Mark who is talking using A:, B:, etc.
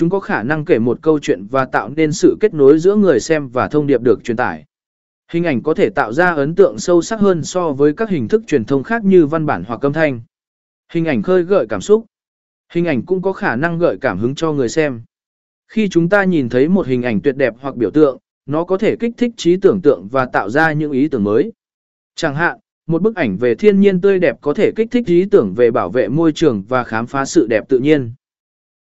A: chúng có khả năng kể một câu chuyện và tạo nên sự kết nối giữa người xem và thông điệp được truyền tải. Hình ảnh có thể tạo ra ấn tượng sâu sắc hơn so với các hình thức truyền thông khác như văn bản hoặc âm thanh. Hình ảnh khơi gợi cảm xúc. Hình ảnh cũng có khả năng gợi cảm hứng cho người xem. Khi chúng ta nhìn thấy một hình ảnh tuyệt đẹp hoặc biểu tượng, nó có thể kích thích trí tưởng tượng và tạo ra những ý tưởng mới. Chẳng hạn, một bức ảnh về thiên nhiên tươi đẹp có thể kích thích ý tưởng về bảo vệ môi trường và khám phá sự đẹp tự nhiên.